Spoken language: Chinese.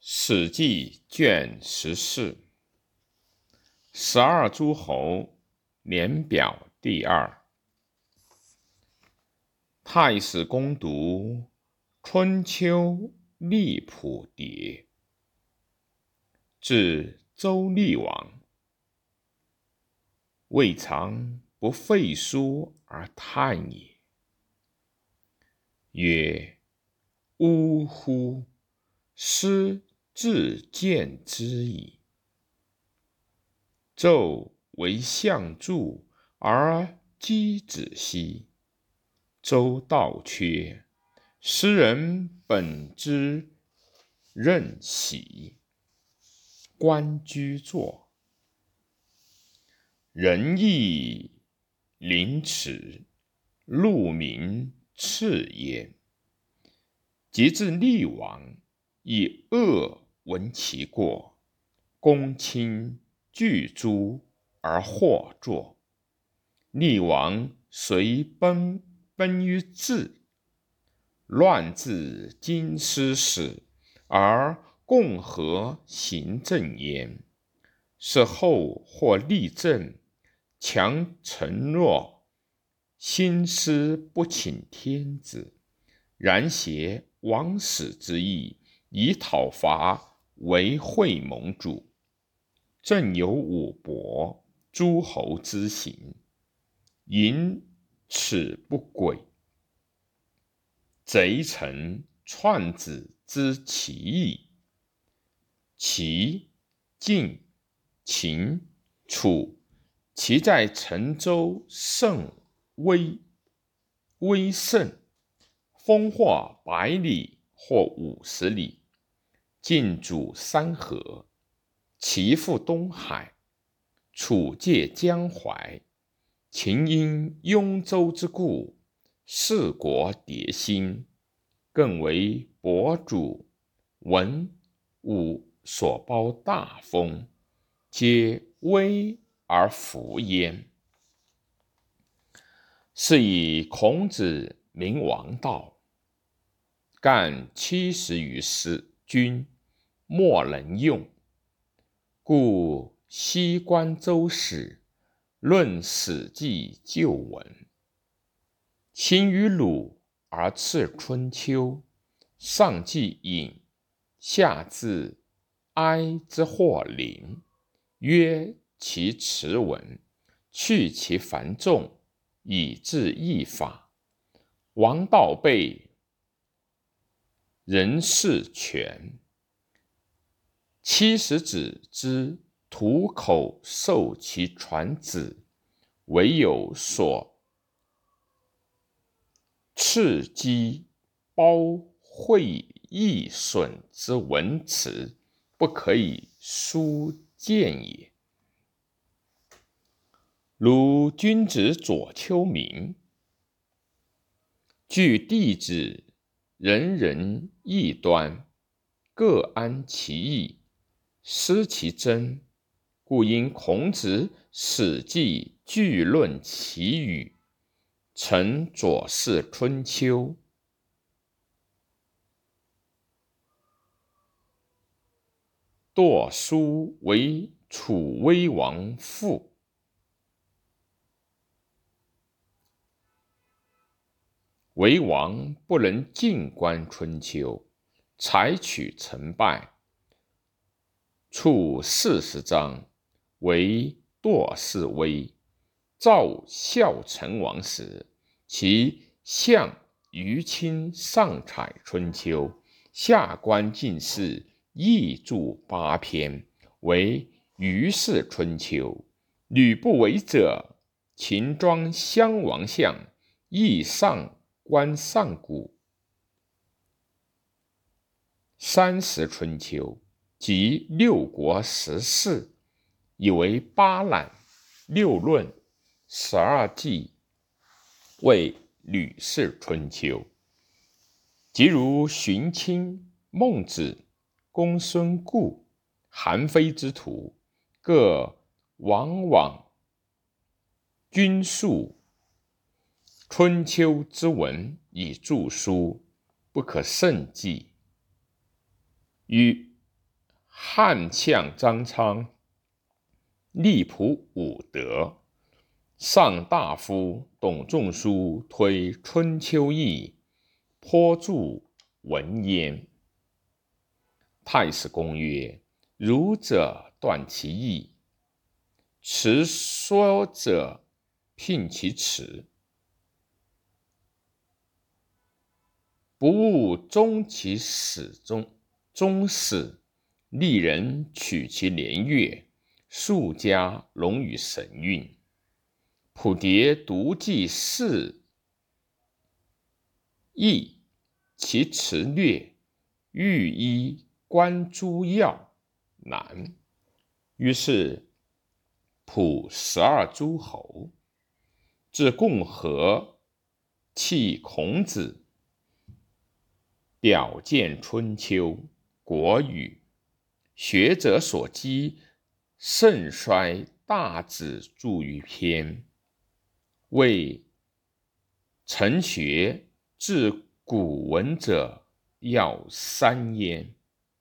史记卷十四，十二诸侯年表第二。太史公读春秋历谱牒，至周厉王，未尝不废书而叹也。曰：呜呼！师自见之矣。纣为相助而箕子息，周道缺，诗人本之任喜。官居坐，仁义临耻，禄民次焉。及至厉王，以恶。闻其过，公卿惧诛而获作。厉王随奔奔于治，乱自京师始，而共和行政焉。是后或立政，强臣弱，兴师不请天子，然挟王室之意，以讨伐。为会盟主，正有五伯诸侯之行，淫此不轨，贼臣篡子之其意。齐、晋、秦、楚，其在陈州甚威威盛，风或百里，或五十里。晋主三河，齐复东海，楚界江淮。秦因雍州之故，四国迭兴，更为伯主文武所包大封，皆威而服焉。是以孔子名王道，干七十余师军。莫能用，故西关周史论《史记》旧文，亲于鲁而次《春秋》，上记隐，下至哀之或灵，曰其辞文，去其繁重，以治易法。王道备，人事全。七十子之徒口授其传子，唯有所刺激包会易损之文辞，不可以书见也。如君子左丘明，据弟子，人人异端，各安其意。失其真，故因孔子《史记》据论其语，成左氏春秋。堕书为楚威王父，为王不能静观春秋，采取成败。处四十章，为堕氏威。赵孝成王时，其相于卿上采春秋，下观进士，译著八篇，为于氏春秋。吕不韦者，秦庄襄王相，亦上观上古。三十春秋。即六国十事，以为八览、六论、十二纪，为吕氏春秋。即如荀卿、孟子、公孙固、韩非之徒，各往往均述春秋之文以著书，不可胜计。与汉相张苍力普五德，上大夫董仲舒推《春秋义》，颇著文焉。太史公曰：“儒者断其义，持说者聘其辞，不务终其始终终始。”丽人取其年月，数家龙与神韵。普蝶独记事义，其辞略，欲衣观诸要难。于是普十二诸侯，至共和，弃孔子，表见春秋国语。学者所积，盛衰大子著于篇，为成学治古文者要三焉。